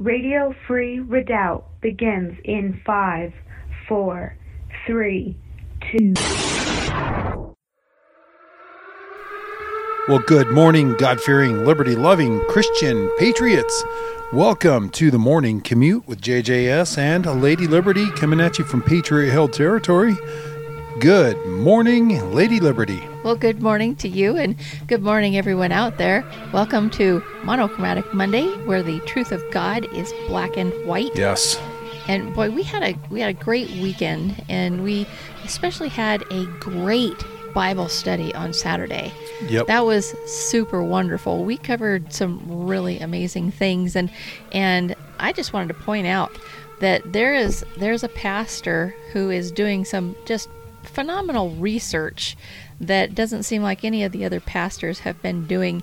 Radio Free Redoubt begins in five, four, three, two. Well, good morning, God fearing, liberty loving Christian patriots. Welcome to the morning commute with JJS and Lady Liberty coming at you from Patriot Hill territory. Good morning, Lady Liberty. Well, good morning to you and good morning, everyone out there. Welcome to Monochromatic Monday, where the truth of God is black and white. Yes. And boy, we had a we had a great weekend, and we especially had a great Bible study on Saturday. Yep. That was super wonderful. We covered some really amazing things, and and I just wanted to point out that there is there's a pastor who is doing some just phenomenal research that doesn't seem like any of the other pastors have been doing.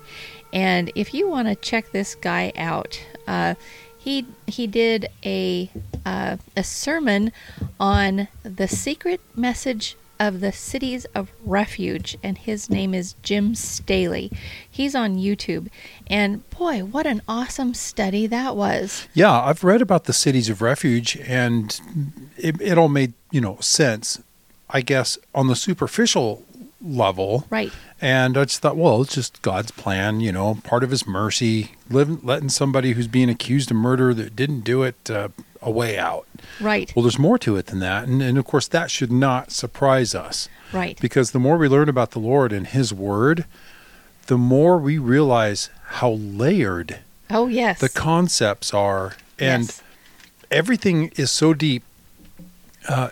And if you want to check this guy out, uh, he he did a uh, a sermon on the secret message of the cities of refuge, and his name is Jim Staley. He's on YouTube, and boy, what an awesome study that was! Yeah, I've read about the cities of refuge, and it, it all made you know sense. I guess on the superficial level, Right. And I just thought, well, it's just God's plan, you know, part of His mercy, living, letting somebody who's being accused of murder that didn't do it uh, a way out. Right. Well, there's more to it than that, and, and of course, that should not surprise us Right. because the more we learn about the Lord and His Word, the more we realize how layered Oh yes. the concepts are, and Yes. everything is so deep. Uh,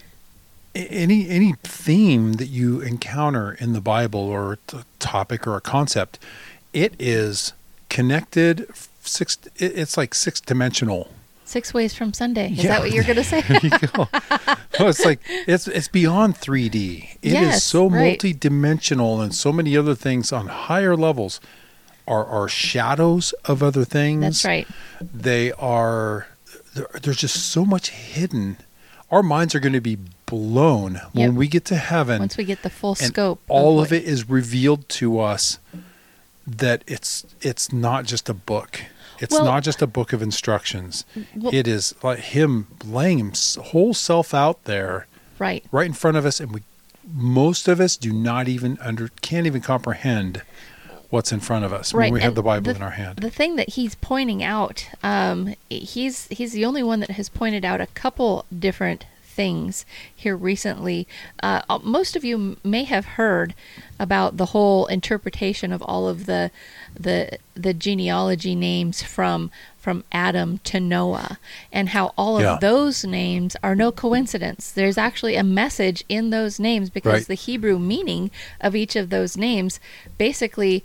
any any theme that you encounter in the Bible or a t- topic or a concept, it is connected. Six. It's like six dimensional. Six ways from Sunday. Is Yeah. that what you're going to say? There you go. No, it's like it's it's beyond 3D. It is Yes, so right. multi-dimensional and so many other things on higher levels are are shadows of other things. That's right. They are there's just so much hidden. Our minds are going to be blown when we get to heaven Once we get the full and scope, all what- of it is revealed to us that it's it's not just a book it's Well- not just a book of instructions Well- it is like him laying his whole self out there Right. right in front of us and we most of us do not even under can't even comprehend what's in front of us when Right. we have the bible in our hand The thing that he's pointing out, um, he's he's the only one that has pointed out a couple different things here recently. Uh, uh, most of you may have heard about the whole interpretation of all of the the the genealogy names from from Adam to Noah and how all of Yeah. those names are no coincidence. There's actually a message in those names because Right. the Hebrew meaning of each of those names basically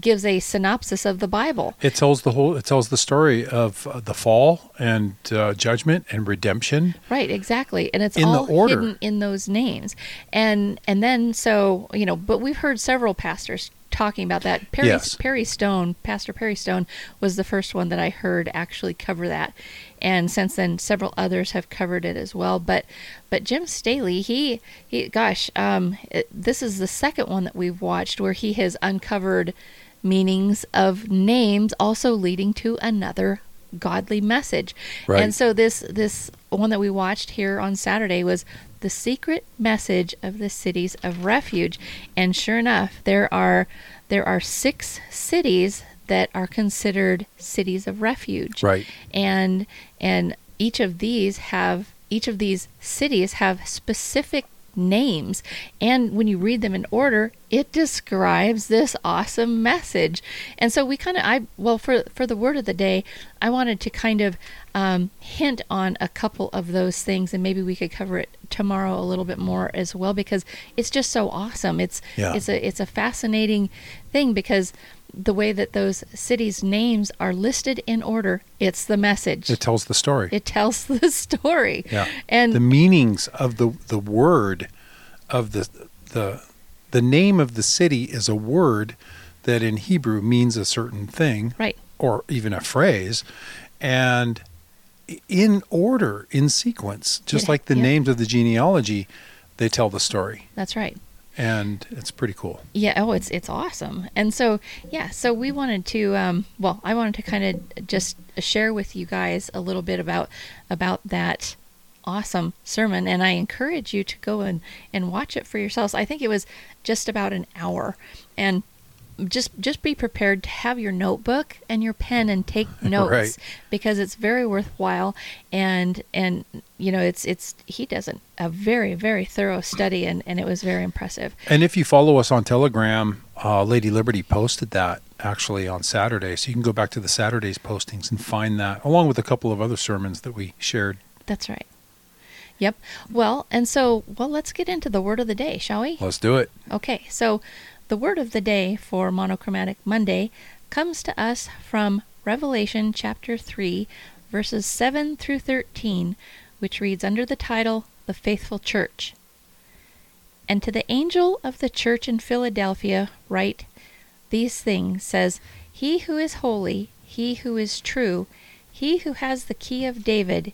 gives a synopsis of the Bible. it tells the whole it tells the story of uh, the fall and uh, judgment and redemption Right, exactly. And it's In the all order. hidden in those names. And and then so, you know, but we've heard several pastors talking about that. Perry Yes. Perry Stone, Pastor Perry Stone was the first one that I heard actually cover that. And since then several others have covered it as well. But but Jim Staley, he he gosh, um it, this is the second one that we've watched where he has uncovered meanings of names also leading to another godly message. Right. And so this this one that we watched here on Saturday was the secret message of the cities of refuge. And sure enough, there are there are six cities that are considered cities of refuge. Right. And and each of these have each of these cities have specific names and when you read them in order it describes this awesome message. And so we kind of i well for for the word of the day i wanted to kind of um, hint on a couple of those things and maybe we could cover it tomorrow a little bit more as well because it's just so awesome. It's Yeah. it's a it's a fascinating thing because the way that those cities names are listed in order it's the message. It tells the story. It tells the story. Yeah. and the meanings of the the word of the the the name of the city is a word that in Hebrew means a certain thing right or even a phrase and in order in sequence just Yeah, like the yeah. names of the genealogy they tell the story that's right and it's pretty cool. Yeah. Oh, it's it's awesome. And so yeah, so we wanted to um, well, I wanted to kind of just share with you guys a little bit about about that awesome sermon and I encourage you to go and and watch it for yourselves. I think it was just about an hour and just just be prepared to have your notebook and your pen and take notes Right. because it's very worthwhile and and you know it's it's he does a, a very very thorough study and and it was very impressive And if you follow us on Telegram, uh, Lady Liberty posted that actually on Saturday. So you can go back to the Saturday's postings and find that, along with a couple of other sermons that we shared. That's right. Yep. Well, and so, well, let's get into the word of the day, shall we? Let's do it. Okay. So, the word of the day for Monochromatic Monday comes to us from Revelation chapter 3, verses 7 through 13, which reads under the title, The Faithful Church. And to the angel of the church in Philadelphia, write these things says, He who is holy, he who is true, he who has the key of David,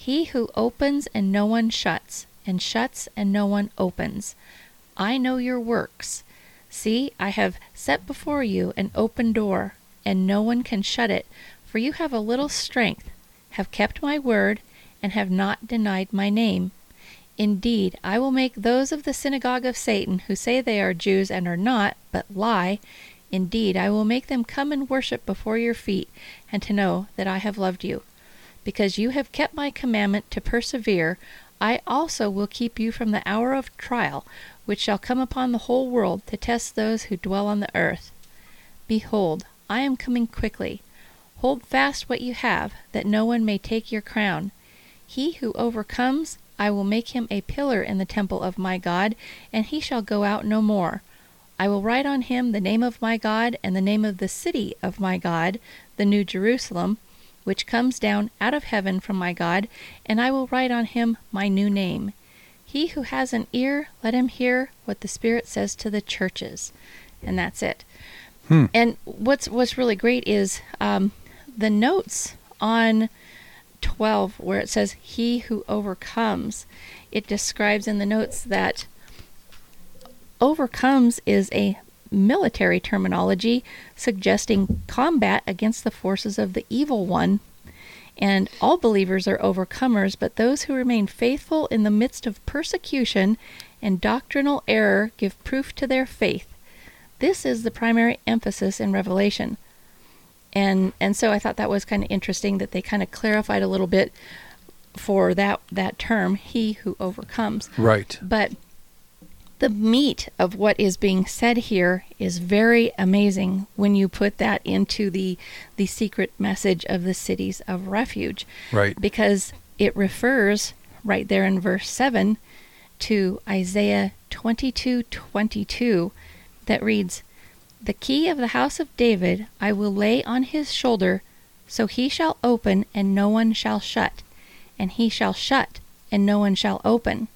he who opens and no one shuts, and shuts and no one opens. I know your works. See, I have set before you an open door, and no one can shut it, for you have a little strength, have kept my word, and have not denied my name. Indeed, I will make those of the synagogue of Satan who say they are Jews and are not, but lie. Indeed, I will make them come and worship before your feet, and to know that I have loved you. Because you have kept my commandment to persevere, I also will keep you from the hour of trial, which shall come upon the whole world to test those who dwell on the earth. Behold, I am coming quickly. Hold fast what you have, that no one may take your crown. He who overcomes, I will make him a pillar in the temple of my God, and he shall go out no more. I will write on him the name of my God and the name of the city of my God, the New Jerusalem, which comes down out of heaven from my God, and I will write on him my new name. He who has an ear, let him hear what the Spirit says to the churches. And that's it. Hmm. And what's what's really great is um, the notes on 12 where it says he who overcomes it describes in the notes that overcomes is a military terminology suggesting combat against the forces of the evil one. And all believers are overcomers but those who remain faithful in the midst of persecution and doctrinal error give proof to their faith. This is the primary emphasis in revelation. And and so I thought that was kind of interesting that they kind of clarified a little bit for that that term he who overcomes. Right. but the meat of what is being said here is very amazing when you put that into the the secret message of the cities of refuge Right. because it refers right there in verse 7 to Isaiah 22:22 that reads the key of the house of David I will lay on his shoulder, so he shall open, and no one shall shut, and he shall shut, and no one shall open.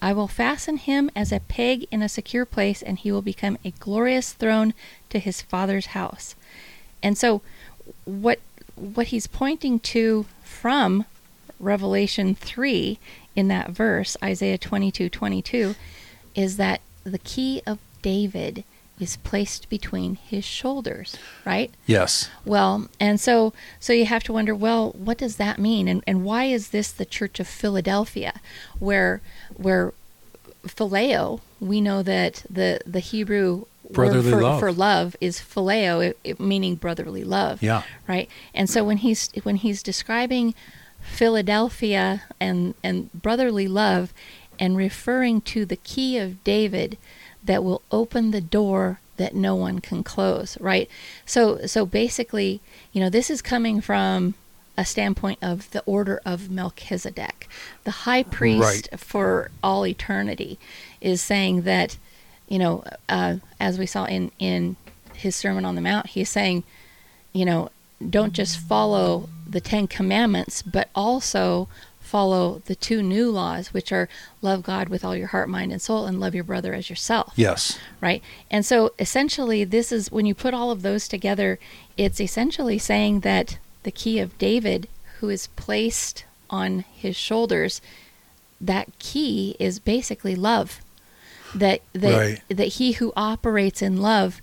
I will fasten him as a peg in a secure place, and he will become a glorious throne to his father's house. And so, what what he's pointing to from Revelation 3 in that verse, Isaiah 22 22, is that the key of David is placed between his shoulders, right? Yes. Well, and so so you have to wonder, well, what does that mean, and and why is this the Church of Philadelphia, where where phileo? We know that the the Hebrew Brotherly word for, love. for love is phileo, it, it meaning brotherly love. Yeah. Right. And so when he's when he's describing Philadelphia and and brotherly love, and referring to the key of David that will open the door that no one can close right so so basically you know this is coming from a standpoint of the order of melchizedek the high priest Right. for all eternity is saying that you know uh, as we saw in in his sermon on the mount he's saying you know don't just follow the 10 commandments but also follow the two new laws which are love god with all your heart mind and soul and love your brother as yourself Yes. right? And so essentially, this is when you put all of those together, it's essentially saying that the key of David, who is placed on his shoulders, that key is basically love. that that Right. that he who operates in love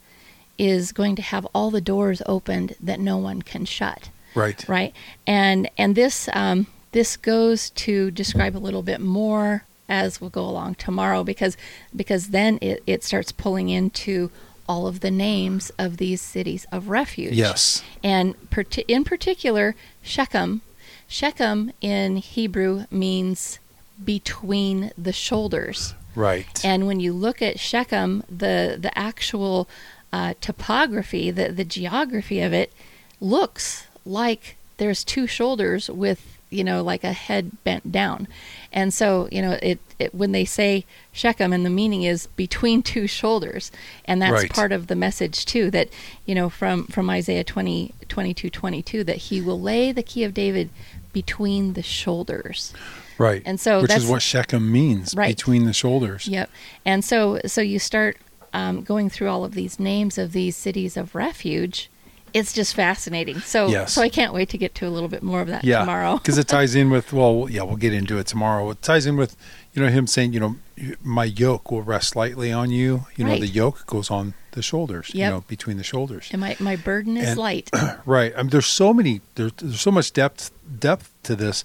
is going to have all the doors opened that no one can shut Right. right and and this um, this goes to describe a little bit more as we'll go along tomorrow because because then it, it starts pulling into all of the names of these cities of refuge Yes. and parti- in particular Shechem Shechem in Hebrew means between the shoulders Right. and when you look at Shechem, the the actual uh, topography, the the geography of it, looks like there's two shoulders with you know like a head bent down, and so you know it, it when they say Shechem, and the meaning is between two shoulders, and that's Right. part of the message too that you know from from Isaiah 20, 22, 22, that he will lay the key of David between the shoulders. right. and so which is what Shechem means Right. between the shoulders. Yep. And so so you start um, going through all of these names of these cities of refuge. It's just fascinating. So Yes. so I can't wait to get to a little bit more of that yeah, tomorrow. because it ties in with well, yeah, we'll get into it tomorrow. It ties in with you know him saying, you know, my yoke will rest lightly on you. You know, Right. the yoke goes on the shoulders. You know, between the shoulders. and my, my burden is And- light. Right. I mean, there's so many. There's, there's so much depth depth to this,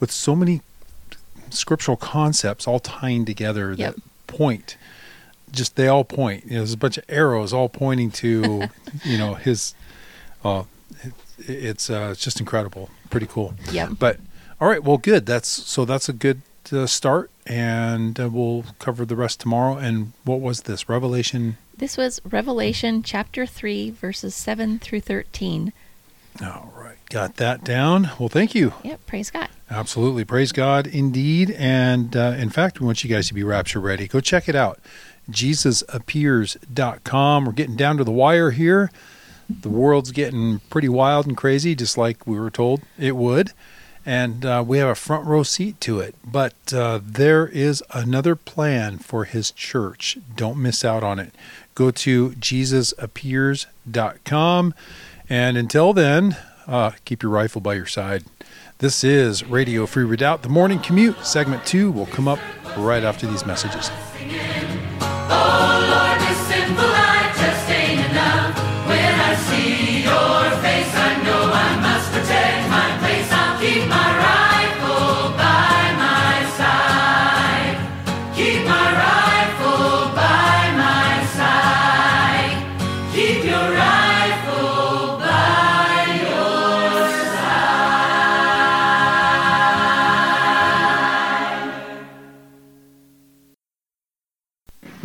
with so many scriptural concepts all tying together Yep. that point. Just they all point. You know, there's a bunch of arrows all pointing to, you know, his. Uh, it, it's uh, it's just incredible. Pretty cool. Yeah. But all right. Well, good. That's so that's a good uh, start, and uh, we'll cover the rest tomorrow. And what was this Revelation? This was Revelation chapter 3, verses 7 through 13. All right. Got that down. Well, thank you. Yep, praise God. Absolutely. Praise God indeed. And uh, in fact, we want you guys to be rapture ready. Go check it out. JesusAppears.com. We're getting down to the wire here. The world's getting pretty wild and crazy, just like we were told it would. And uh, we have a front row seat to it. But uh, there is another plan for his church. Don't miss out on it. Go to JesusAppears.com. And until then, uh, keep your rifle by your side. This is Radio Free Redoubt. The morning commute, segment two, will come up right after these messages.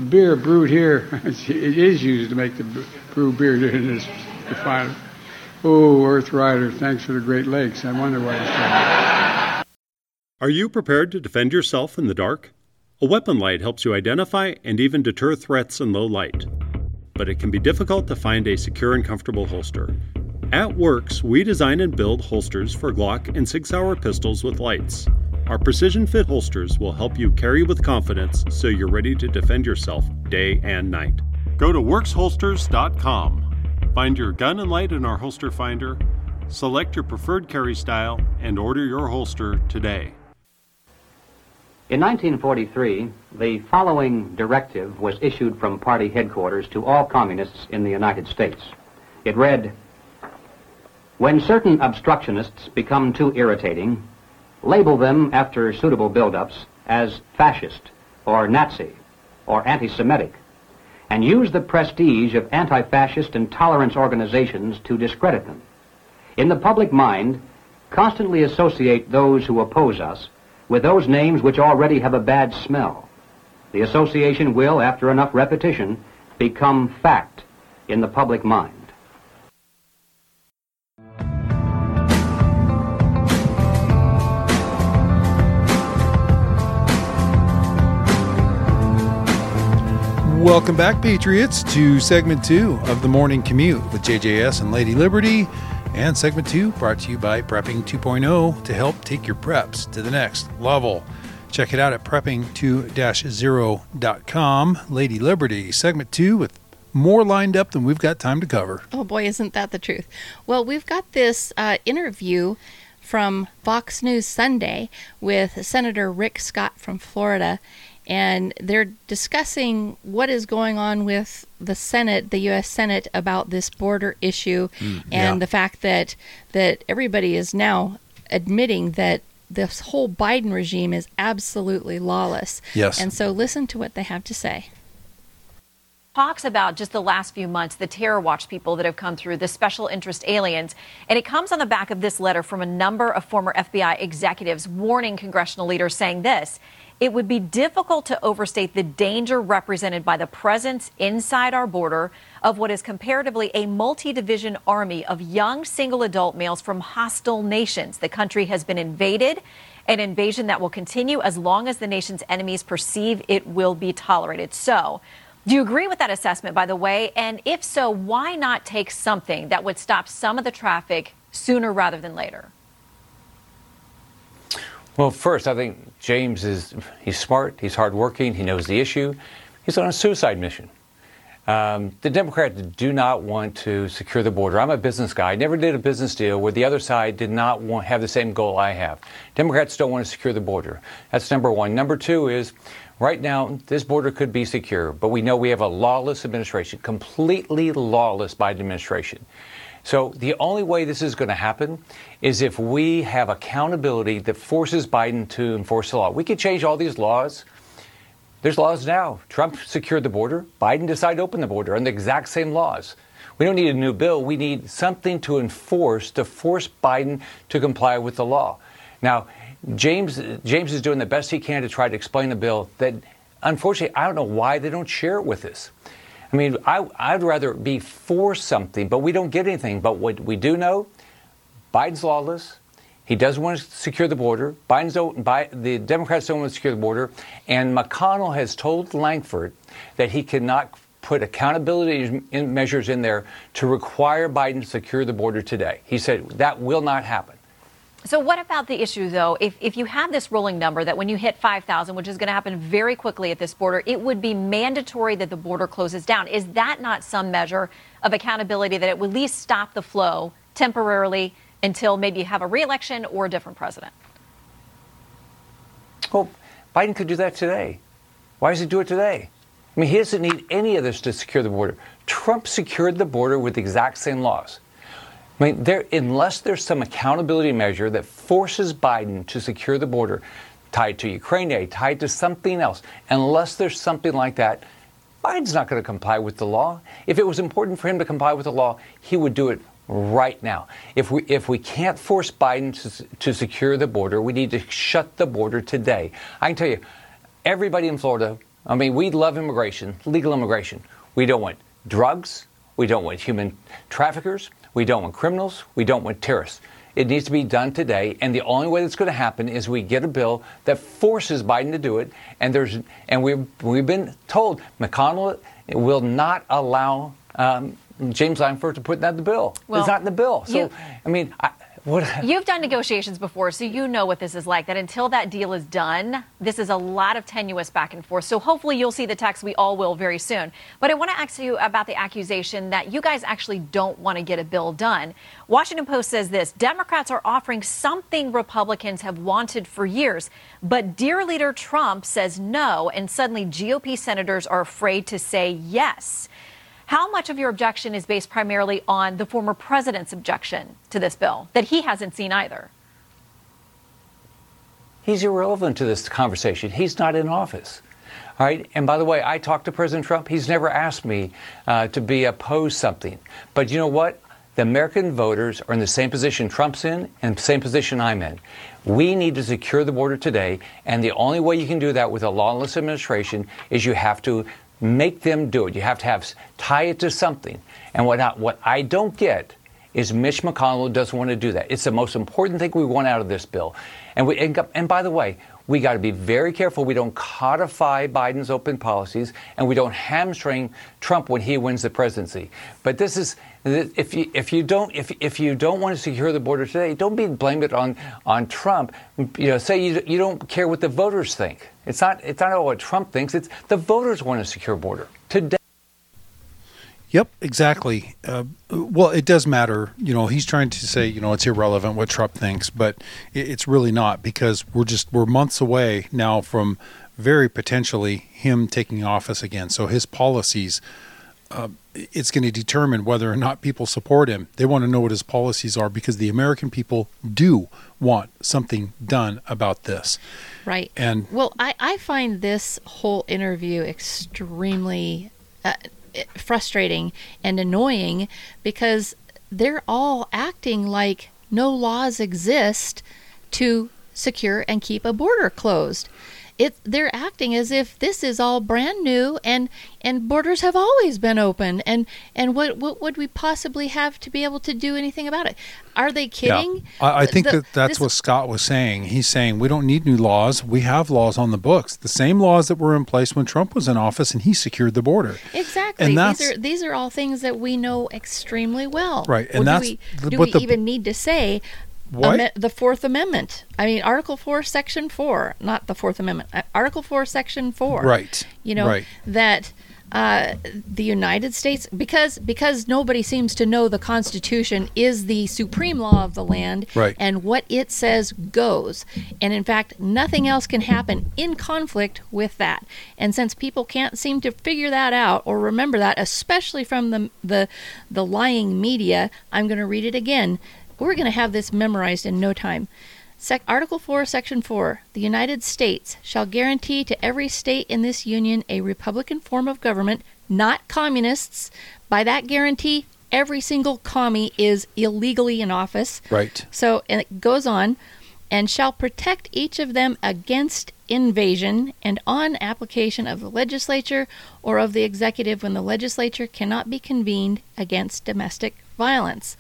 Beer brewed here, it is used to make the brew beer in this refinery. Oh, Earth Rider, thanks for the Great Lakes. I wonder why it's. Are you prepared to defend yourself in the dark? A weapon light helps you identify and even deter threats in low light. But it can be difficult to find a secure and comfortable holster. At Works, we design and build holsters for Glock and Sig Sauer pistols with lights. Our precision fit holsters will help you carry with confidence so you're ready to defend yourself day and night. Go to worksholsters.com. Find your gun and light in our holster finder, select your preferred carry style, and order your holster today. In 1943, the following directive was issued from party headquarters to all communists in the United States. It read, When certain obstructionists become too irritating, label them after suitable buildups as fascist or Nazi or anti-Semitic and use the prestige of anti-fascist and tolerance organizations to discredit them. In the public mind, constantly associate those who oppose us with those names which already have a bad smell. The association will, after enough repetition, become fact in the public mind. Welcome back, Patriots, to segment two of the morning commute with JJS and Lady Liberty. And segment two brought to you by Prepping 2.0 to help take your preps to the next level. Check it out at prepping2-0.com. Lady Liberty, segment two with more lined up than we've got time to cover. Oh boy, isn't that the truth? Well, we've got this uh, interview from Fox News Sunday with Senator Rick Scott from Florida. And they're discussing what is going on with the Senate, the U.S. Senate, about this border issue, mm, and yeah. the fact that that everybody is now admitting that this whole Biden regime is absolutely lawless. Yes. And so listen to what they have to say. talks about just the last few months, the terror watch people that have come through, the special interest aliens. And it comes on the back of this letter from a number of former FBI executives warning congressional leaders, saying this it would be difficult to overstate the danger represented by the presence inside our border of what is comparatively a multi division army of young single adult males from hostile nations. The country has been invaded an invasion that will continue as long as the nation's enemies perceive it will be tolerated. So, do you agree with that assessment, by the way? And if so, why not take something that would stop some of the traffic sooner rather than later? Well, first, I think James is he's smart, he's hardworking, he knows the issue. He's on a suicide mission. Um, the Democrats do not want to secure the border. I'm a business guy. I never did a business deal where the other side did not want, have the same goal I have. Democrats don't want to secure the border. That's number one. Number two is right now, this border could be secure, but we know we have a lawless administration, completely lawless Biden administration. So the only way this is going to happen is if we have accountability that forces Biden to enforce the law. We could change all these laws. There's laws now. Trump secured the border. Biden decided to open the border on the exact same laws. We don't need a new bill. We need something to enforce to force Biden to comply with the law. Now, James James is doing the best he can to try to explain the bill that unfortunately I don't know why they don't share it with us. I mean, I, I'd rather be for something, but we don't get anything. But what we do know, Biden's lawless. He doesn't want to secure the border. Biden's Bi- the Democrats don't want to secure the border. And McConnell has told Langford that he cannot put accountability measures in there to require Biden to secure the border today. He said that will not happen. So, what about the issue, though? If, if you have this rolling number that when you hit 5,000, which is going to happen very quickly at this border, it would be mandatory that the border closes down. Is that not some measure of accountability that it would at least stop the flow temporarily until maybe you have a reelection or a different president? Well, Biden could do that today. Why does he do it today? I mean, he doesn't need any of this to secure the border. Trump secured the border with the exact same laws. I mean, there, unless there's some accountability measure that forces Biden to secure the border, tied to Ukraine aid, tied to something else, unless there's something like that, Biden's not going to comply with the law. If it was important for him to comply with the law, he would do it right now. If we if we can't force Biden to, to secure the border, we need to shut the border today. I can tell you, everybody in Florida, I mean, we love immigration, legal immigration. We don't want drugs. We don't want human traffickers. We don't want criminals. We don't want terrorists. It needs to be done today, and the only way that's going to happen is we get a bill that forces Biden to do it. And there's and we've we've been told McConnell will not allow um, James Langford to put that in the bill. Well, it's not in the bill. So you- I mean, I, You've done negotiations before, so you know what this is like. That until that deal is done, this is a lot of tenuous back and forth. So hopefully you'll see the text. We all will very soon. But I want to ask you about the accusation that you guys actually don't want to get a bill done. Washington Post says this Democrats are offering something Republicans have wanted for years, but dear leader Trump says no, and suddenly GOP senators are afraid to say yes. How much of your objection is based primarily on the former president's objection to this bill that he hasn't seen either? He's irrelevant to this conversation. He's not in office. All right. And by the way, I talked to President Trump. He's never asked me uh, to be opposed something. But you know what? The American voters are in the same position Trump's in and the same position I'm in. We need to secure the border today, and the only way you can do that with a lawless administration is you have to make them do it. You have to have tie it to something. And what I, what I don't get is Mitch McConnell doesn't want to do that. It's the most important thing we want out of this bill. And we and, and by the way, we got to be very careful we don't codify Biden's open policies and we don't hamstring Trump when he wins the presidency. But this is if you if you don't if if you don't want to secure the border today, don't be blame it on on Trump. You know, say you you don't care what the voters think. It's not it's not what Trump thinks. It's the voters want a secure border today. Yep, exactly. Uh, well, it does matter. You know, he's trying to say, you know, it's irrelevant what Trump thinks, but it, it's really not because we're just we're months away now from very potentially him taking office again. So his policies, uh, it's going to determine whether or not people support him. They want to know what his policies are because the American people do want something done about this. Right. And Well, I, I find this whole interview extremely uh, frustrating and annoying because they're all acting like no laws exist to secure and keep a border closed. It, they're acting as if this is all brand new and and borders have always been open and and what what would we possibly have to be able to do anything about it are they kidding Yeah. I, I think The- that that's what Scott was saying. He's saying we don't need new laws. We have laws on the books, the same laws that were in place when Trump was in office and he secured the border. Exactly. And these are these are all things that we know extremely well. Right, and Well, that's do we, do we the- even need to say What? ame- the Fourth Amendment? I mean, Article Four, Section Four, not the Fourth Amendment. uh, Article Four, Section Four. Right, You know right. that uh, the United States, because because nobody seems to know the Constitution is the supreme law of the land, Right. and what it says goes. And in fact, nothing else can happen in conflict with that. And since people can't seem to figure that out or remember that, especially from the the, the lying media, I'm going to read it again. We're going to have this memorized in no time. Sec- Article 4, Section 4 The United States shall guarantee to every state in this union a republican form of government, not communists. By that guarantee, every single commie is illegally in office. Right. So, and it goes on, and shall protect each of them against invasion and on application of the legislature or of the executive when the legislature cannot be convened against domestic violence.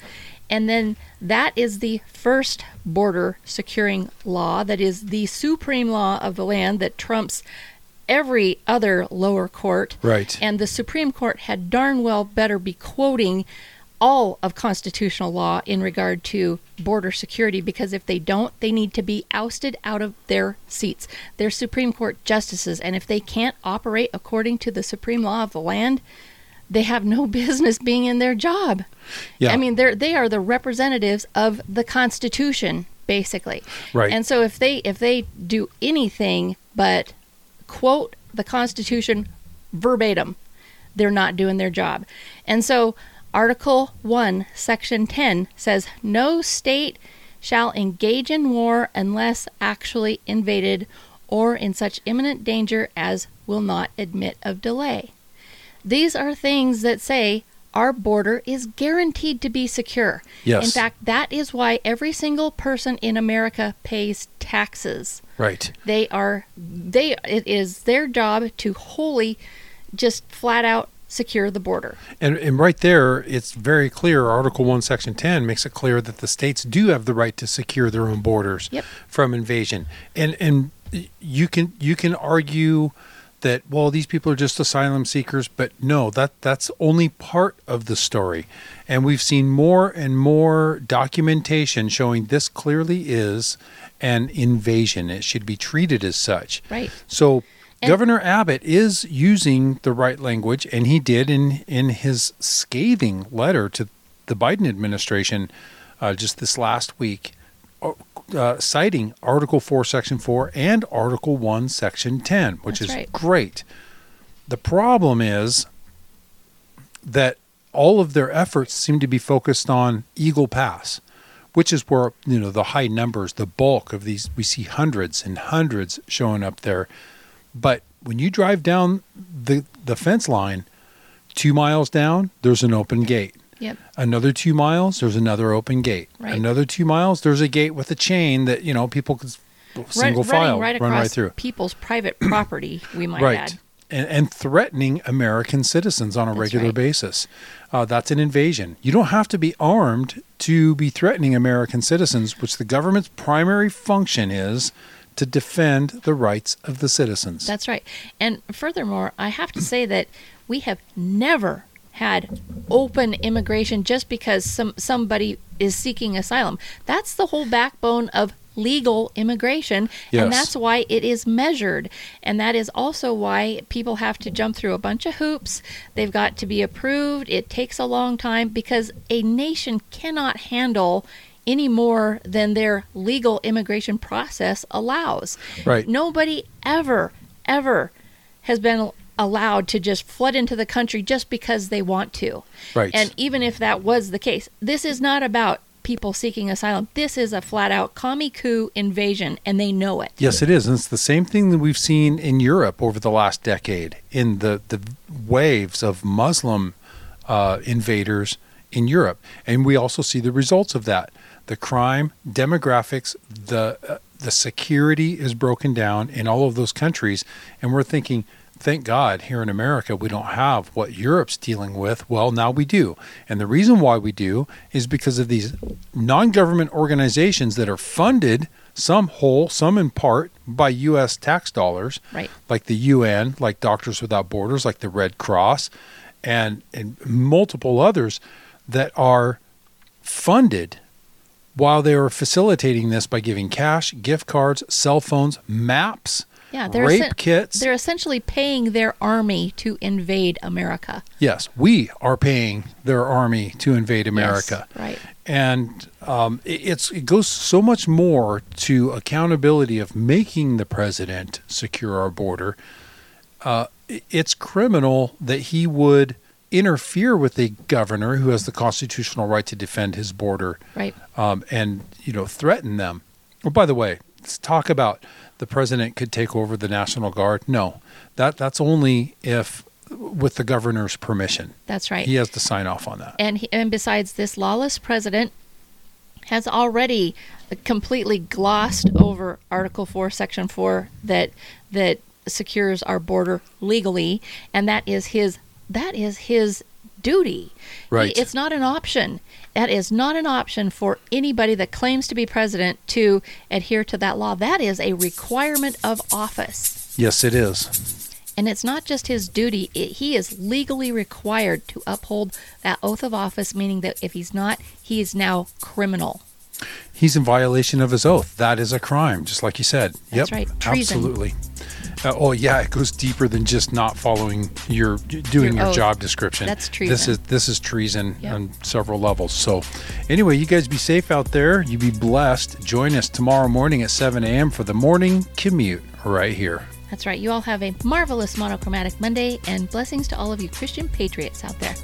And then that is the first border securing law, that is the supreme law of the land that trumps every other lower court. Right. And the Supreme Court had darn well better be quoting all of constitutional law in regard to border security because if they don't, they need to be ousted out of their seats. They're Supreme Court justices, and if they can't operate according to the supreme law of the land, they have no business being in their job. Yeah. I mean, they're they are the representatives of the Constitution, basically. Right. And so if they if they do anything but quote the Constitution verbatim, they're not doing their job. And so Article 1, Section 10 says no state shall engage in war unless actually invaded or in such imminent danger as will not admit of delay. These are things that say our border is guaranteed to be secure. Yes. In fact, that is why every single person in America pays taxes. Right. They are they it is their job to wholly just flat out secure the border. And, and right there, it's very clear. Article 1, Section 10 makes it clear that the states do have the right to secure their own borders Yep. from invasion. And and you can you can argue that well these people are just asylum seekers, but no, that that's only part of the story. And we've seen more and more documentation showing this clearly is an invasion. It should be treated as such. Right. So And- Governor Abbott is using the right language, and he did in in his scathing letter to the Biden administration uh, just this last week, uh, uh, citing Article Four, Section Four, and Article One, Section Ten, which That's is right. great. The problem is that all of their efforts seem to be focused on Eagle Pass, which is where you know the high numbers, the bulk of these. We see hundreds and hundreds showing up there, but when you drive down the the fence line, two miles down, there's an open gate. Yep. Another two miles, there's another open gate. Right. Another two miles, there's a gate with a chain that you know people could single Run- file right run right through. people's private property, we might right. add. And, and threatening American citizens on a That's regular right. basis. Uh, that's an invasion. You don't have to be armed to be threatening American citizens, which the government's primary function is to defend the rights of the citizens. That's right. And furthermore, I have to say that we have never had open immigration just because some somebody is seeking asylum. That's the whole backbone of legal immigration Yes. and that's why it is measured and that is also why people have to jump through a bunch of hoops they've got to be approved it takes a long time because a nation cannot handle any more than their legal immigration process allows Right. nobody ever ever has been allowed to just flood into the country just because they want to. Right. And even if that was the case, this is not about people seeking asylum. This is a flat out commie coup invasion, and they know it. Yes, it is. And it's the same thing that we've seen in Europe over the last decade in the, the waves of Muslim uh, invaders in Europe. And we also see the results of that. The crime, demographics, the, uh, the security is broken down in all of those countries. And we're thinking, thank God here in America we don't have what Europe's dealing with. Well, now we do. And the reason why we do is because of these non government organizations that are funded, some whole, some in part, by U.S. tax dollars, Right. like the UN, like Doctors Without Borders, like the Red Cross, and, and multiple others that are funded while they are facilitating this by giving cash, gift cards, cell phones, maps, Yeah, they're rape kits. They're essentially paying their army to invade America. Yes, we are paying their army to invade America. Yes, right. And um, it, it's it goes so much more to accountability of making the president secure our border. Uh, it's criminal that he would interfere with a governor who has the constitutional right to defend his border Right. um, and you know threaten them. Oh, by the way, let's talk about the president could take over the National Guard. No, that that's only if with the governor's permission. That's right. He has to sign off on that. And he, and besides, this lawless president has already completely glossed over Article Four, Section Four, that that secures our border legally, and that is his that is his duty. Right. He- it's not an option. That is not an option for anybody that claims to be president to adhere to that law. That is a requirement of office. Yes, it is. And it's not just his duty, it, he is legally required to uphold that oath of office, meaning that if he's not, he is now criminal. He's in violation of his oath. That is a crime, just like you said. That's yep, right. Treason. absolutely. Uh, oh yeah, it goes deeper than just not following your doing Your your, job description. That's treason. This is this is treason Yep. on several levels. So, anyway, you guys be safe out there. You be blessed. Join us tomorrow morning at 7 a.m. for the morning commute right here. That's right. You all have a marvelous monochromatic Monday and blessings to all of you Christian patriots out there.